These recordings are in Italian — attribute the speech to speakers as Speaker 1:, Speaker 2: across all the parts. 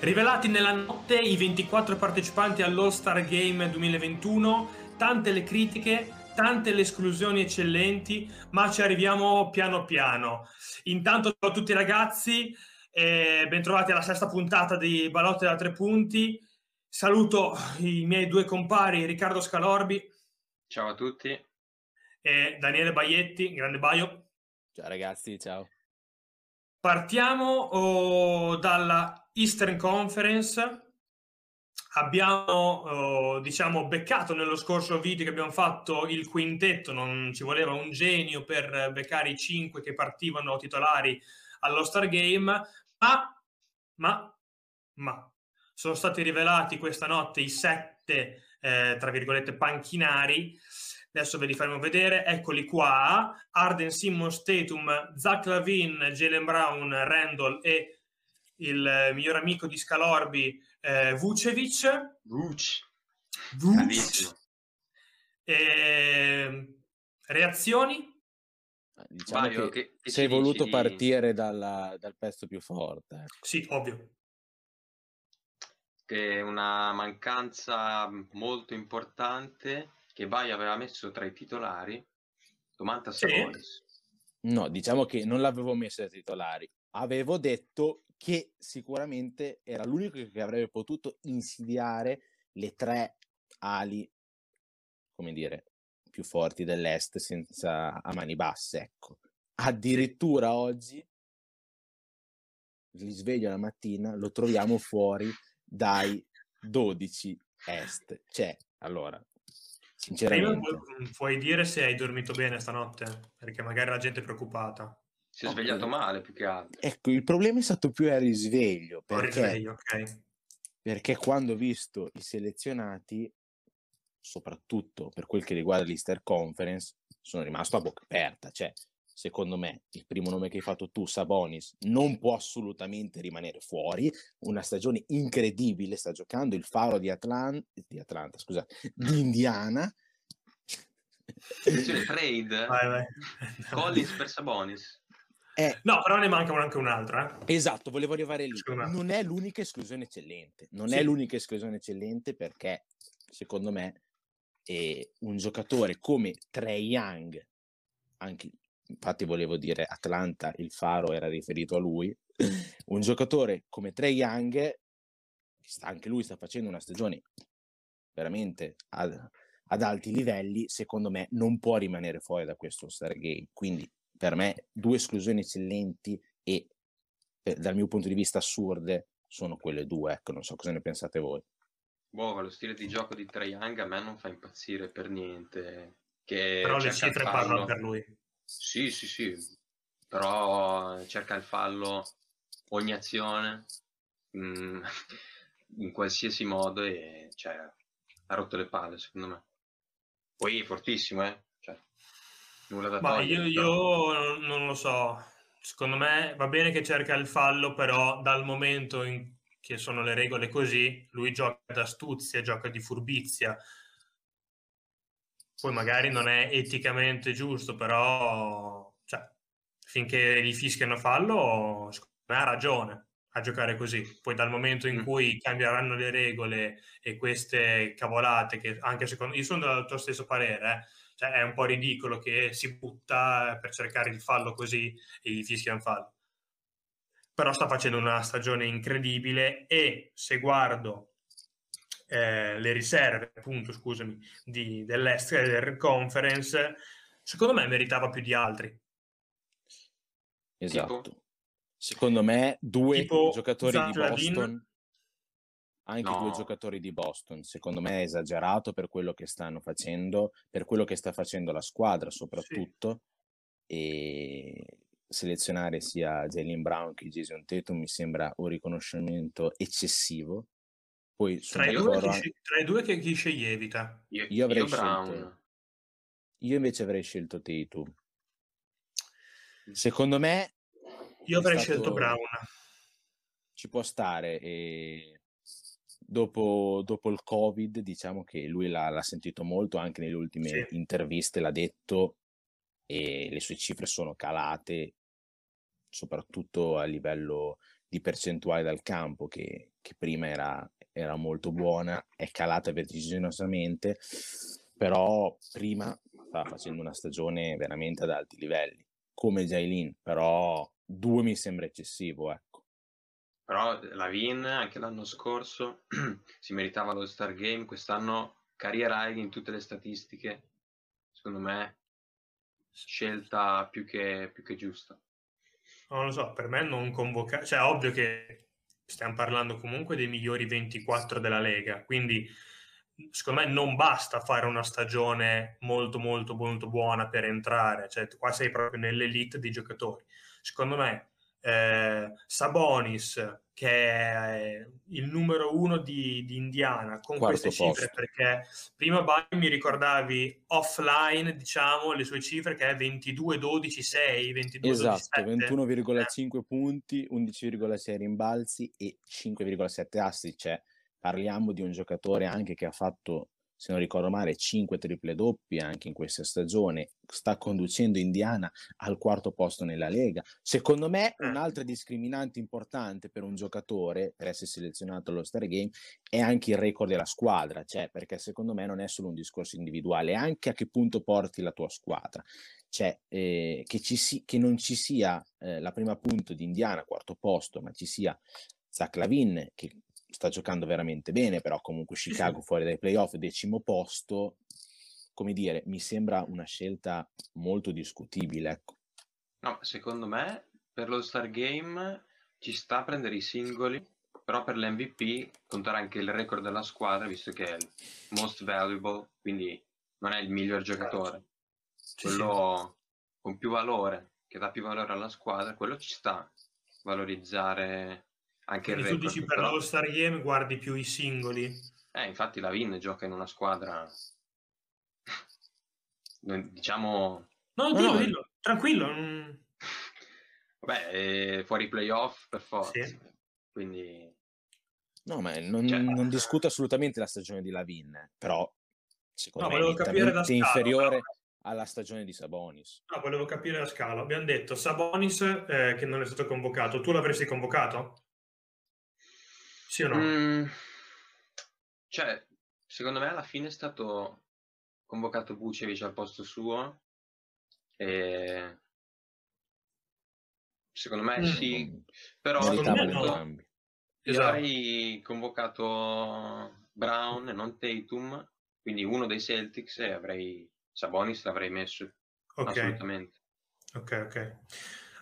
Speaker 1: Rivelati nella notte i 24 partecipanti all'All-Star Game 2021, tante le critiche, tante le esclusioni eccellenti, ma ci arriviamo piano piano. Intanto ciao a tutti ragazzi, eh, bentrovati alla sesta puntata di Balotte da tre punti. Saluto i miei due compari Riccardo Scalorbi.
Speaker 2: Ciao a tutti.
Speaker 1: E Daniele Baietti, grande Baio.
Speaker 3: Ciao ragazzi, ciao.
Speaker 1: Partiamo oh, dalla Eastern Conference. Abbiamo oh, diciamo beccato nello scorso video che abbiamo fatto il quintetto, non ci voleva un genio per beccare i cinque che partivano titolari allo Star Game, ma, ma, ma sono stati rivelati questa notte i sette, eh, tra virgolette, panchinari Adesso ve li faremo vedere, eccoli qua. Arden, Simmons, Tatum, Zach Lavin, Jalen Brown, Randall e il miglior amico di Scalorbi, eh, Vucevic.
Speaker 2: Vuc.
Speaker 1: Vuc. E... Reazioni?
Speaker 3: Diciamo Vai, che, che, sei voluto di... partire dalla, dal pezzo più forte. Ecco.
Speaker 1: Sì, ovvio.
Speaker 2: Che è una mancanza molto importante che Vai aveva messo tra i titolari Domantas sì. Sabonis.
Speaker 3: No, diciamo che non l'avevo messo tra i titolari. Avevo detto che sicuramente era l'unico che avrebbe potuto insidiare le tre ali, come dire, più forti dell'Est senza a mani basse, ecco. Addirittura oggi li sveglio la mattina, lo troviamo fuori dai 12 Est. Cioè, allora, Sinceramente.
Speaker 1: Prima puoi dire se hai dormito bene stanotte, perché magari la gente è preoccupata.
Speaker 2: Si è svegliato male più che altro.
Speaker 3: Ecco, il problema è stato più al risveglio. Perché,
Speaker 1: risveglio, okay.
Speaker 3: perché quando ho visto i selezionati, soprattutto per quel che riguarda l'Easter Conference, sono rimasto a bocca aperta. Cioè, secondo me, il primo nome che hai fatto tu, Sabonis, non può assolutamente rimanere fuori. Una stagione incredibile, sta giocando il faro di, Atlan- di Atlanta, scusa, di Indiana.
Speaker 2: trade vai, vai. Collins per Sabonis.
Speaker 1: Eh, no, però ne manca anche un'altra.
Speaker 3: Eh? Esatto, volevo arrivare lì. Non è l'unica esclusione eccellente. Non sì. è l'unica esclusione eccellente perché, secondo me, un giocatore come Trey Young, anche infatti volevo dire Atlanta, il faro era riferito a lui, un giocatore come Trey Young, sta, anche lui sta facendo una stagione veramente ad, ad, alti livelli, secondo me non può rimanere fuori da questo Stargate. Quindi per me due esclusioni eccellenti e per, dal mio punto di vista assurde sono quelle due, ecco, non so cosa ne pensate voi.
Speaker 2: Boh, lo stile di gioco di Young a me non fa impazzire per niente. Che
Speaker 1: Però le cifre parlano per lui.
Speaker 2: Sì, sì, sì, però cerca il fallo ogni azione mh, mm, in qualsiasi modo e cioè, ha rotto le palle secondo me. Poi è fortissimo, eh? Nulla da
Speaker 1: Ma io, io non lo so, secondo me va bene che cerca il fallo, però dal momento in che sono le regole così, lui gioca d'astuzia, gioca di furbizia, poi magari non è eticamente giusto, però cioè, finché gli fischiano fallo, secondo me ha ragione a giocare così. Poi dal momento in mm. cui cambieranno le regole e queste cavolate, che anche secondo io sono del tuo stesso parere, eh, cioè è un po' ridicolo che si butta per cercare il fallo così e gli fischiano fallo. Però sta facendo una stagione incredibile e se guardo eh, le riserve, appunto, scusami, di, dell'Est del Conference, secondo me meritava più di altri.
Speaker 3: Esatto. Tipo? Secondo me due giocatori Zach di Boston, anche no. due giocatori di Boston, secondo me è esagerato per quello che stanno facendo, per quello che sta facendo la squadra soprattutto, sì. e selezionare sia Jalen Brown che Jason Tatum mi sembra un riconoscimento eccessivo poi
Speaker 1: tra i, due, i due che chi sceglievi?
Speaker 3: Io, io avrei io scelto. Io invece avrei scelto Tatum. Secondo me.
Speaker 1: Io avrei stato... scelto Brown.
Speaker 3: Ci può stare. E dopo, dopo, il Covid, diciamo che lui l'ha, l'ha sentito molto anche nelle ultime sì. interviste, l'ha detto, e le sue cifre sono calate soprattutto a livello di percentuale dal campo, che, che prima era, era molto buona, è calata vertiginosamente, però prima stava facendo una stagione veramente ad alti livelli, come Jailin, però due mi sembra eccessivo, ecco.
Speaker 2: Però la Vin anche l'anno scorso si meritava lo Star Game, quest'anno high in tutte le statistiche, secondo me scelta più che, più che giusta.
Speaker 1: Non lo so, per me non convocare, cioè ovvio che stiamo parlando comunque dei migliori 24 della Lega, quindi secondo me non basta fare una stagione molto molto molto buona per entrare, cioè qua sei proprio nell'elite dei giocatori. Secondo me eh, Sabonis, che è il numero uno di, di Indiana, con Quarto queste posto. cifre, perché prima Bay mi ricordavi offline, diciamo, le sue cifre che è 22, 12, 6, 22,
Speaker 3: esatto, 21,5 eh. punti, 11,6 rimbalzi e 5,7 assi, cioè parliamo di un giocatore anche che ha fatto se non ricordo male, 5 triple doppie anche in questa stagione, sta conducendo Indiana al quarto posto nella Lega. Secondo me eh. un'altra discriminante importante per un giocatore per essere selezionato allo Star Game è anche il record della squadra, cioè perché secondo me non è solo un discorso individuale, è anche a che punto porti la tua squadra. Cioè, eh, che, si, che, non ci sia eh, la prima punto di Indiana, quarto posto, ma ci sia Zach Lavin, che sta giocando veramente bene, però comunque Chicago fuori dai playoff, decimo posto, come dire, mi sembra una scelta molto discutibile. Ecco.
Speaker 2: No, secondo me per lo Star Game ci sta a prendere i singoli, però per l'MVP contare anche il record della squadra, visto che è il most valuable, quindi non è il miglior giocatore. Quello con più valore, che dà più valore alla squadra, quello ci sta a valorizzare anche Quindi il record.
Speaker 1: tu dici per però... lo Star Game guardi più i singoli?
Speaker 2: Eh, infatti la Vin gioca in una squadra, diciamo...
Speaker 1: No, dillo, no. dillo, tranquillo.
Speaker 2: Vabbè, eh, fuori playoff per forza. Sì. Quindi...
Speaker 3: No, ma non, cioè... non, discuto assolutamente la stagione di Lavin, però secondo no, me
Speaker 1: è
Speaker 3: inferiore però... alla stagione di Sabonis.
Speaker 1: No, volevo capire la scala. Abbiamo detto Sabonis eh, che non è stato convocato. Tu l'avresti convocato? Sì o no? Mm,
Speaker 2: cioè, secondo me alla fine è stato convocato Vucevic al posto suo e secondo me mm. sì, però secondo me no. Esatto. avrei convocato Brown e non Tatum, quindi uno dei Celtics e avrei Sabonis l'avrei messo okay. assolutamente.
Speaker 1: Ok, ok.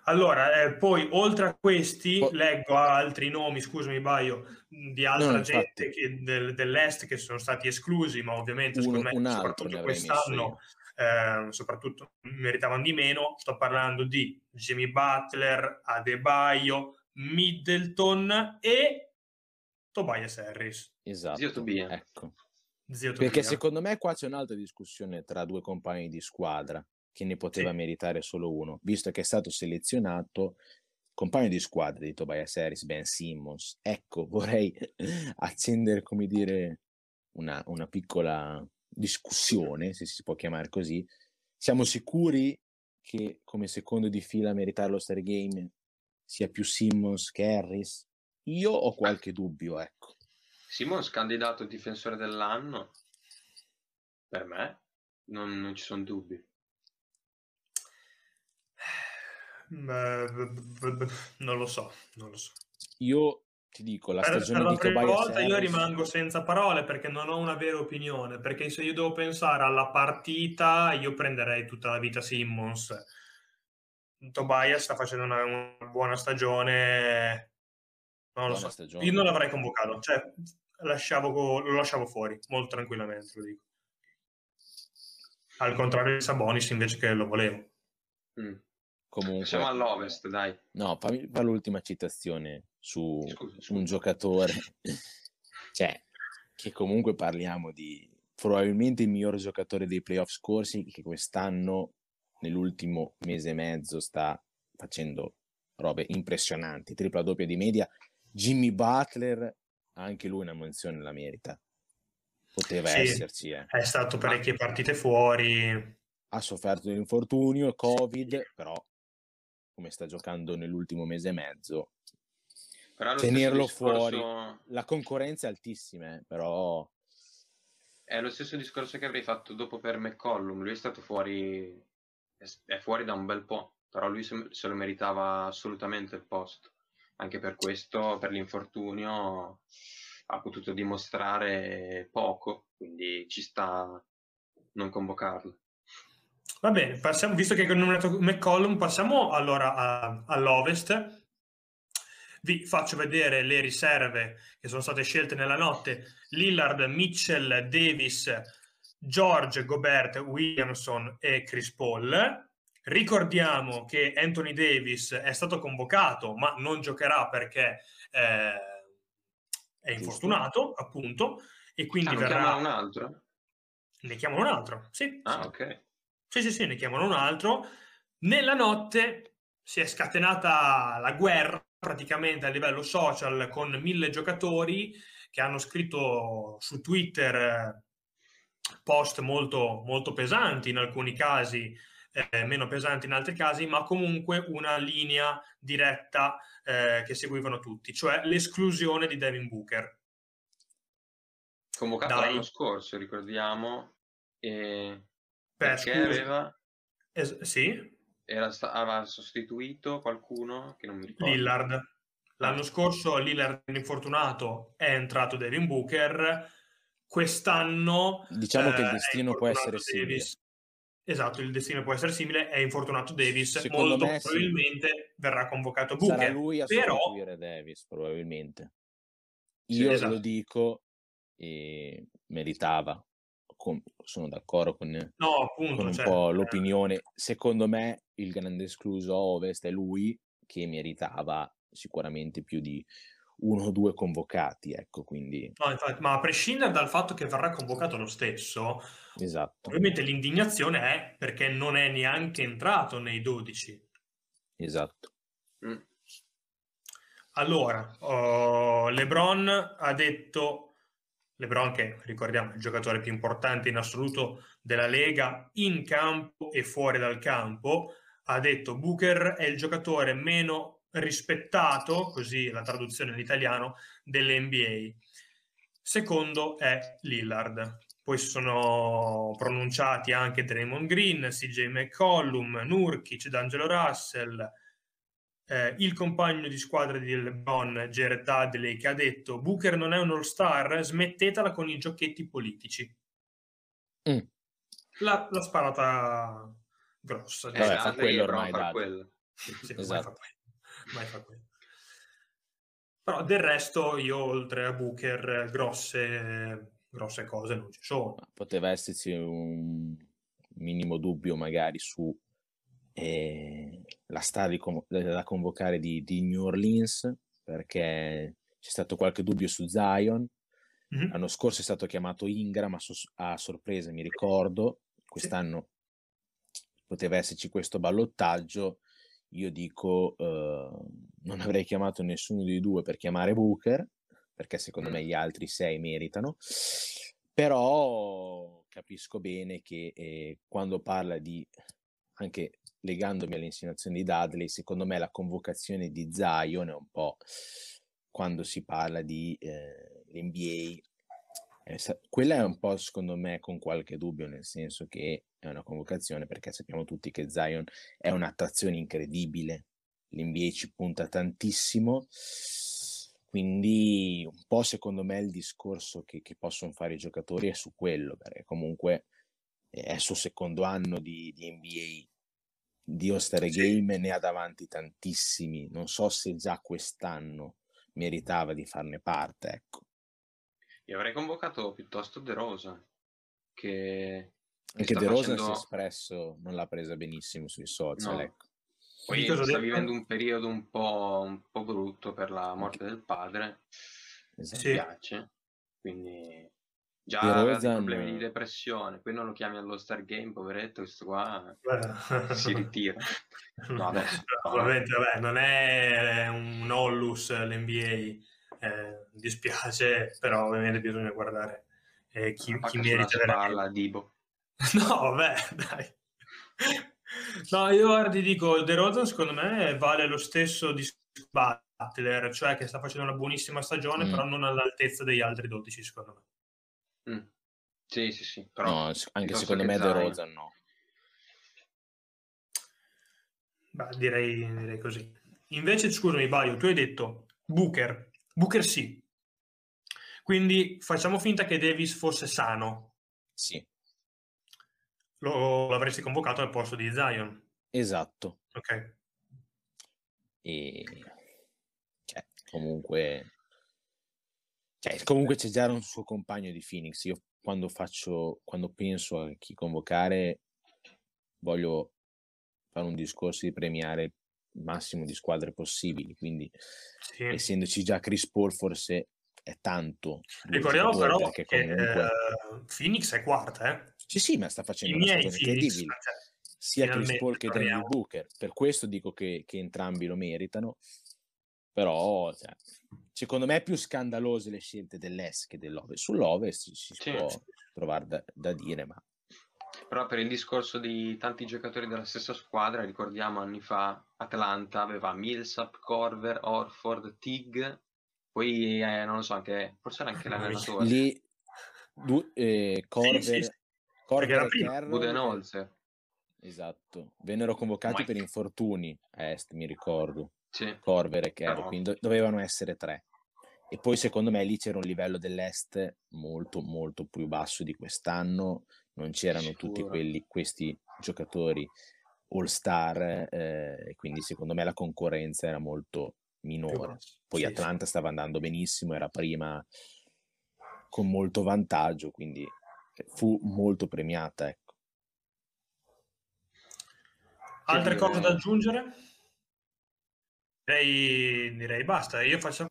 Speaker 1: Allora, eh, poi oltre a questi, oh. leggo altri nomi, scusami Baio, di altra no, gente che, del, dell'Est che sono stati esclusi, ma ovviamente Uno, secondo me, soprattutto quest'anno, eh, soprattutto meritavano di meno. Sto parlando di Jimmy Butler, Adebaio, Middleton e Tobias Harris.
Speaker 3: Esatto, Zio Tobia. ecco. Zio Perché secondo me qua c'è un'altra discussione tra due compagni di squadra che ne poteva sì. meritare solo uno, visto che è stato selezionato compagno di squadra di Tobias Harris, Ben Simmons. Ecco, vorrei accendere, come dire, una, una piccola discussione, se si può chiamare così. Siamo sicuri che come secondo di fila a meritare lo Star Game sia più Simmons che Harris? Io ho qualche dubbio, ecco.
Speaker 2: Simmons candidato difensore dell'anno? Per me non, non ci sono dubbi.
Speaker 1: Non lo so, non lo so.
Speaker 3: Io ti dico, la per, stagione
Speaker 1: per la
Speaker 3: di
Speaker 1: prima
Speaker 3: Tobias
Speaker 1: volta Harris... io rimango senza parole perché non ho una vera opinione, perché se io devo pensare alla partita io prenderei tutta la vita Simmons. Tobias sta facendo una, una buona stagione, non lo buona so, stagione. io non l'avrei convocato, cioè lasciavo, lo lasciavo fuori molto tranquillamente, lo dico. Al contrario di Sabonis invece che lo volevo.
Speaker 2: Mm. Comunque, Siamo all'ovest, dai.
Speaker 3: No, fammi fare l'ultima citazione su, scusa, scusa. un giocatore, cioè, che comunque parliamo di probabilmente il miglior giocatore dei playoff scorsi, che quest'anno, nell'ultimo mese e mezzo, sta facendo robe impressionanti, tripla doppia di media. Jimmy Butler, anche lui una menzione la merita. Poteva sì, esserci. Eh.
Speaker 1: È stato parecchie partite fuori.
Speaker 3: Ha sofferto di infortunio, Covid, però come sta giocando nell'ultimo mese e mezzo, tenerlo fuori. La concorrenza è altissima, eh, però...
Speaker 2: È lo stesso discorso che avrei fatto dopo per McCollum. Lui è stato fuori, è fuori da un bel po', però lui se lo meritava assolutamente il posto. Anche per questo, per l'infortunio, ha potuto dimostrare poco, quindi ci sta non convocarlo.
Speaker 1: Va bene, passiamo, visto che hai nominato McCollum, passiamo allora a, all'Ovest. Vi faccio vedere le riserve che sono state scelte nella notte. Lillard, Mitchell, Davis, George, Gobert, Williamson e Chris Paul. Ricordiamo che Anthony Davis è stato convocato, ma non giocherà perché eh, è infortunato, appunto, e quindi
Speaker 2: ah,
Speaker 1: verrà...
Speaker 2: un altro?
Speaker 1: Ne chiamano un altro, sì.
Speaker 2: Ah, ok.
Speaker 1: Sì, sì, sì, ne chiamano un altro. Nella notte si è scatenata la guerra praticamente a livello social con mille giocatori che hanno scritto su Twitter eh, post molto, molto pesanti in alcuni casi, eh, meno pesanti in altri casi, ma comunque una linea diretta eh, che seguivano tutti, cioè l'esclusione di Devin Booker.
Speaker 2: Convocato Dai. l'anno scorso, ricordiamo, e perché aveva...
Speaker 1: Es- sì?
Speaker 2: Era sta- aveva sostituito qualcuno che non mi ricordo.
Speaker 1: Lillard. L'anno scorso Lillard infortunato è entrato Devin Booker. Quest'anno
Speaker 3: diciamo eh, che il eh, destino può essere simile.
Speaker 1: Esatto, il destino può essere simile. È infortunato Davis. Secondo Molto me, probabilmente sì. verrà convocato Booker.
Speaker 3: Sarà lui a però... sostituire Davis, probabilmente. Io sì, esatto. lo dico, e meritava con, sono d'accordo con,
Speaker 1: no, appunto,
Speaker 3: con un cioè, po' l'opinione. Secondo me il grande escluso a Ovest è lui che meritava sicuramente più di uno o due convocati, ecco, quindi...
Speaker 1: No, infatti, ma a prescindere dal fatto che verrà convocato lo stesso,
Speaker 3: esatto.
Speaker 1: ovviamente l'indignazione è perché non è neanche entrato nei 12.
Speaker 3: Esatto.
Speaker 1: Mm. Allora, oh, LeBron ha detto LeBron che ricordiamo è il giocatore più importante in assoluto della Lega in campo e fuori dal campo, ha detto Booker è il giocatore meno rispettato, così la traduzione in italiano, dell'NBA. Secondo è Lillard. Poi sono pronunciati anche Draymond Green, CJ McCollum, Nurkic, D'Angelo Russell, eh, il compagno di squadra di LeBron, Jared Dudley, che ha detto Booker non è un all-star, smettetela con i giochetti politici.
Speaker 3: Mm.
Speaker 1: La, la, sparata grossa.
Speaker 3: Eh, fa quello ormai, fa quello.
Speaker 1: Sì, esatto. mai fa quello. Però del resto io oltre a Booker grosse, grosse cose non ci sono.
Speaker 3: Poteva esserci un minimo dubbio magari su eh, la star com- da convocare di, di, New Orleans perché c'è stato qualche dubbio su Zion. Mm-hmm. L'anno scorso è stato chiamato Ingram a, so- a sorpresa, mi ricordo. Quest'anno poteva esserci questo ballottaggio. Io dico, uh, non avrei chiamato nessuno dei due per chiamare Booker, perché secondo me gli altri sei meritano. Però capisco bene che eh, quando parla di anche legandomi alle insinuazioni di Dudley, secondo me la convocazione di Zion è un po' quando si parla di eh, NBA, eh, quella è un po' secondo me con qualche dubbio, nel senso che è una convocazione perché sappiamo tutti che Zion è un'attrazione incredibile, l'NBA ci punta tantissimo, quindi un po' secondo me il discorso che, che possono fare i giocatori è su quello, perché comunque è il suo secondo anno di, di NBA di All-Star Game ne ha davanti tantissimi. Non so se già quest'anno meritava di farne parte, ecco.
Speaker 2: Io avrei convocato piuttosto De Rosa, che...
Speaker 3: Anche De Rosa facendo... si è espresso, non l'ha presa benissimo sui social, no. ecco.
Speaker 2: Poi sta detto? vivendo un periodo un po', un po', brutto per la morte del padre, esatto. mi piace, quindi Già aveva dei problemi di depressione, poi non lo chiami allo Star Game, poveretto, questo qua si ritira.
Speaker 1: No, adesso, Ovviamente, vabbè, non è un Ollus l'NBA, eh, dispiace, però ovviamente bisogna guardare eh, chi, chi merita
Speaker 2: veramente. Dibo.
Speaker 1: No, vabbè, dai. No, io guarda, ti dico, De Rozan secondo me vale lo stesso di Butler, cioè che sta facendo una buonissima stagione, mm. però non all'altezza degli altri 12, secondo
Speaker 2: me. Mm. Sì, sì, sì. Però
Speaker 3: no, anche secondo me De Rozan no.
Speaker 1: Beh, direi, direi così. Invece, scusami, Baio, tu hai detto Booker. Booker sì. Quindi facciamo finta che Davis fosse sano.
Speaker 3: Sì.
Speaker 1: Lo, l'avresti convocato al posto di Zion.
Speaker 3: Esatto.
Speaker 1: Ok.
Speaker 3: E cioè, comunque, cioè, comunque c'è già un suo compagno di Phoenix. Io quando faccio, quando penso a chi convocare, voglio fare un discorso di premiare il massimo di squadre possibili. Quindi, sì. essendoci già Chris Paul, forse è tanto.
Speaker 1: Ricordiamo però che comunque... eh, Phoenix è quarta, eh?
Speaker 3: Sì, sì, ma sta facendo I una stagione incredibile. Cioè, sia Chris Paul che Daniel Booker. Per questo dico che, che entrambi lo meritano. Però, cioè, secondo me, è più scandalose le scelte dell'Est che dell'Ovest. Sull'Ovest si, si sì. può trovare da, da dire, ma
Speaker 2: però per il discorso di tanti giocatori della stessa squadra, ricordiamo anni fa Atlanta aveva Millsap, Corver, Orford, Tig, poi eh, non lo so, anche, forse era anche l'allenatore.
Speaker 3: Lì, du, eh, Corver, sì, sì. Corver e Carroll,
Speaker 2: Budenholzer.
Speaker 3: Esatto, vennero convocati Mike. per infortuni a Est, mi ricordo.
Speaker 2: Sì.
Speaker 3: Corver e Carroll, quindi dovevano essere tre. E poi secondo me lì c'era un livello dell'Est molto molto più basso di quest'anno, non c'erano Sicuro. tutti quelli, questi giocatori all star, eh, quindi secondo me la concorrenza era molto minore. Poi sì, Atlanta sì. stava andando benissimo, era prima con molto vantaggio, quindi fu molto premiata. Ecco.
Speaker 1: Altre cose da aggiungere? Direi, direi basta. Io faccio,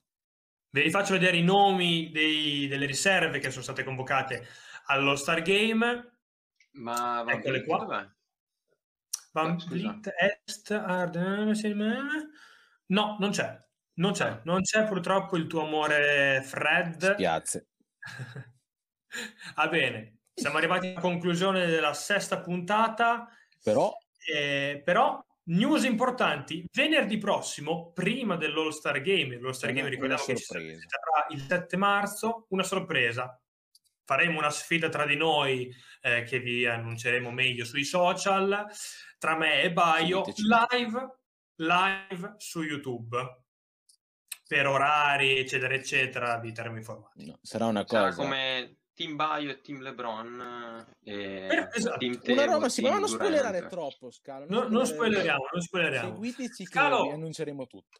Speaker 1: vi faccio vedere i nomi dei, delle riserve che sono state convocate allo Star Game.
Speaker 2: Ma Van Eccole qua. Dov'è?
Speaker 1: Van Vliet, Est, Arden, No, non c'è. Non c'è, ah. non c'è purtroppo il tuo amore Fred.
Speaker 3: Spiazze.
Speaker 1: Va bene, siamo arrivati alla conclusione della sesta puntata.
Speaker 3: Però,
Speaker 1: eh, però news importanti. Venerdì prossimo, prima dell'All Star Game, l'All Star Game ricordiamo che sarà il 7 marzo, una sorpresa. Faremo una sfida tra di noi eh, che vi annunceremo meglio sui social, tra me e Baio, live, live su YouTube per orari, eccetera, eccetera, vi terremo informati.
Speaker 3: No, sarà una cosa.
Speaker 2: Sarà come Team Bio e Team LeBron. E
Speaker 1: eh, esatto.
Speaker 3: Team Tebo, una roba, sì, ma non spoilerare troppo, Scalo.
Speaker 1: Non, no, non spoileriamo, non spoileriamo.
Speaker 3: Seguiteci Scalo, che annunceremo tutto.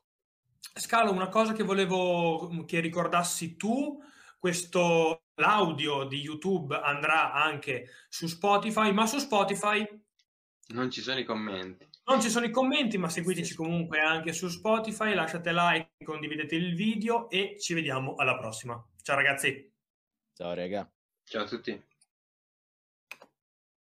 Speaker 1: Scalo, una cosa che volevo che ricordassi tu, questo l'audio di YouTube andrà anche su Spotify, ma su Spotify
Speaker 2: non ci sono i commenti.
Speaker 1: Non ci sono i commenti, ma seguiteci comunque anche su Spotify, lasciate like, condividete il video e ci vediamo alla prossima. Ciao ragazzi.
Speaker 3: Ciao raga.
Speaker 2: Ciao a tutti.